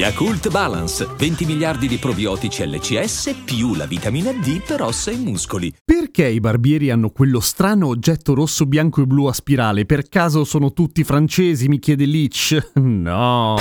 Yakult Balance, 20 miliardi di probiotici LCS più la vitamina D per ossa e muscoli. Perché i barbieri hanno quello strano oggetto rosso, bianco e blu a spirale? Per caso sono tutti francesi? Mi chiede Leach. No.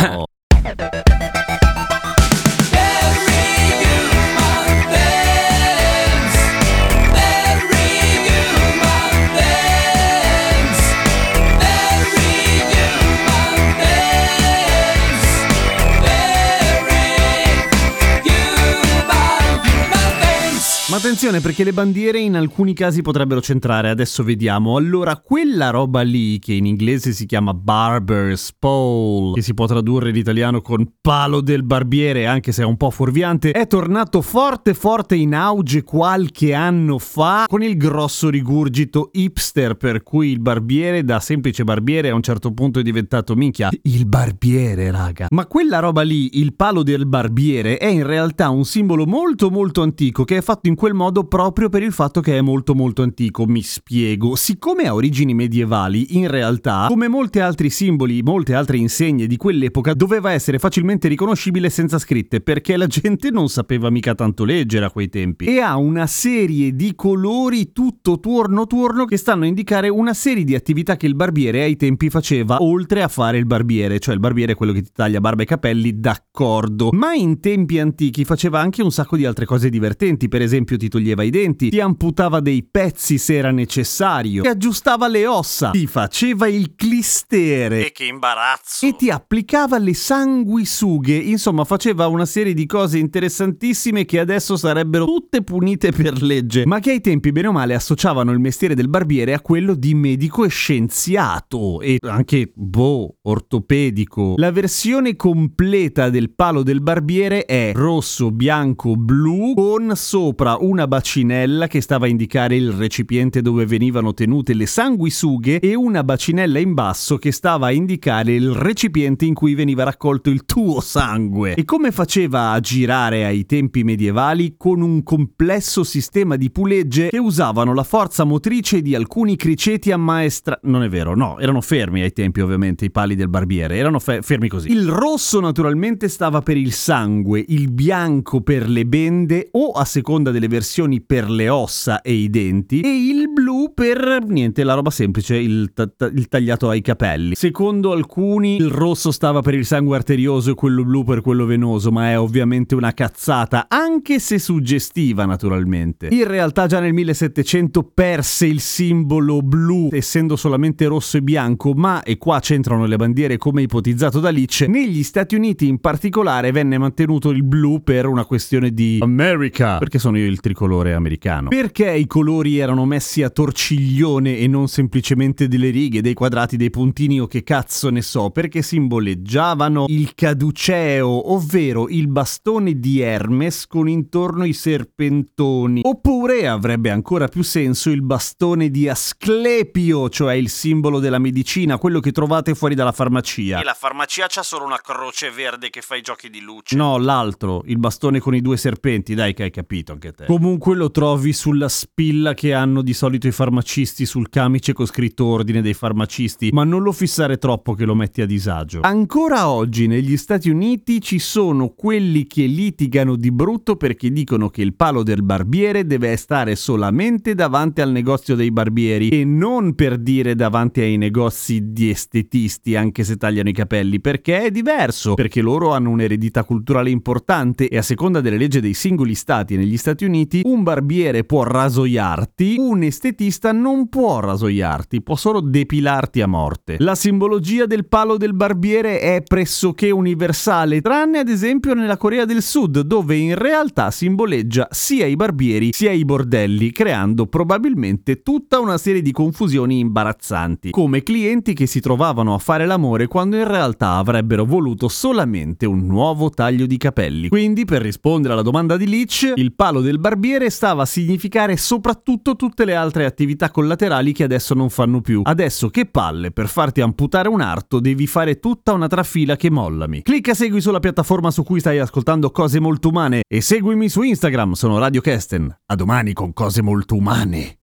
Attenzione perché le bandiere in alcuni casi potrebbero centrare, adesso vediamo. Allora, quella roba lì, che in inglese si chiama barber's pole, che si può tradurre in italiano con palo del barbiere, anche se è un po' fuorviante, è tornato forte forte in auge qualche anno fa con il grosso rigurgito hipster, per cui il barbiere da semplice barbiere a un certo punto è diventato minchia. Il barbiere, raga. Ma quella roba lì, il palo del barbiere, è in realtà un simbolo molto molto antico che è fatto in quel modo proprio per il fatto che è molto molto antico, mi spiego. Siccome ha origini medievali, in realtà, come molti altri simboli, molte altre insegne di quell'epoca, doveva essere facilmente riconoscibile senza scritte, perché la gente non sapeva mica tanto leggere a quei tempi. E ha una serie di colori tutto tuorno tuorno che stanno a indicare una serie di attività che il barbiere ai tempi faceva, oltre a fare il barbiere, cioè il barbiere è quello che ti taglia barba e capelli, d'accordo. Ma in tempi antichi faceva anche un sacco di altre cose divertenti, per esempio ti toglieva i denti, ti amputava dei pezzi se era necessario, ti aggiustava le ossa, ti faceva il clistere. E che imbarazzo! E ti applicava le sanguisughe, insomma faceva una serie di cose interessantissime che adesso sarebbero tutte punite per legge, ma che ai tempi bene o male associavano il mestiere del barbiere a quello di medico e scienziato e anche, boh, ortopedico. La versione completa del palo del barbiere è rosso, bianco, blu con sopra una bacinella che stava a indicare il recipiente dove venivano tenute le sanguisughe e una bacinella in basso che stava a indicare il recipiente in cui veniva raccolto il tuo sangue. E come faceva a girare ai tempi medievali con un complesso sistema di pulegge che usavano la forza motrice di alcuni criceti ammaestra... Non è vero, no, erano fermi ai tempi ovviamente i pali del barbiere, erano fe- fermi così. Il rosso naturalmente stava per il sangue, il bianco per le bende o a seconda delle versioni per le ossa e i denti e il blu per niente, la roba semplice, il, ta- il tagliato ai capelli. Secondo alcuni il rosso stava per il sangue arterioso e quello blu per quello venoso, ma è ovviamente una cazzata, anche se suggestiva naturalmente. In realtà già nel 1700 perse il simbolo blu, essendo solamente rosso e bianco, ma, e qua c'entrano le bandiere come ipotizzato da Leach, negli Stati Uniti in particolare venne mantenuto il blu per una questione di America, perché sono io il tricolore americano. Perché i colori erano messi a torciglione e non semplicemente delle righe, dei quadrati, dei puntini o che cazzo ne so, perché simboleggiavano il caduceo, ovvero il bastone di Hermes con intorno i serpentoni. Oppure avrebbe ancora più senso il bastone di Asclepio, cioè il simbolo della medicina, quello che trovate fuori dalla farmacia. E la farmacia c'ha solo una croce verde che fa i giochi di luce. No, l'altro, il bastone con i due serpenti, dai che hai capito anche te. Comunque lo trovi sulla spilla che hanno di solito i farmacisti sul camice con scritto ordine dei farmacisti, ma non lo fissare troppo che lo metti a disagio. Ancora oggi negli Stati Uniti ci sono quelli che litigano di brutto perché dicono che il palo del barbiere deve stare solamente davanti al negozio dei barbieri e non per dire davanti ai negozi di estetisti anche se tagliano i capelli, perché è diverso, perché loro hanno un'eredità culturale importante e a seconda delle leggi dei singoli stati negli Stati Uniti un barbiere può rasoiarti, un estetista non può rasoiarti, può solo depilarti a morte. La simbologia del palo del barbiere è pressoché universale, tranne ad esempio nella Corea del Sud, dove in realtà simboleggia sia i barbieri sia i bordelli, creando probabilmente tutta una serie di confusioni imbarazzanti, come clienti che si trovavano a fare l'amore quando in realtà avrebbero voluto solamente un nuovo taglio di capelli. Quindi, per rispondere alla domanda di Leach, il palo del barbiere stava a significare soprattutto tutte le altre attività collaterali che adesso non fanno più. Adesso che palle, per farti amputare un arto devi fare tutta una trafila che mollami. Clicca segui sulla piattaforma su cui stai ascoltando cose molto umane e seguimi su Instagram, sono Radio Kesten. A domani con cose molto umane.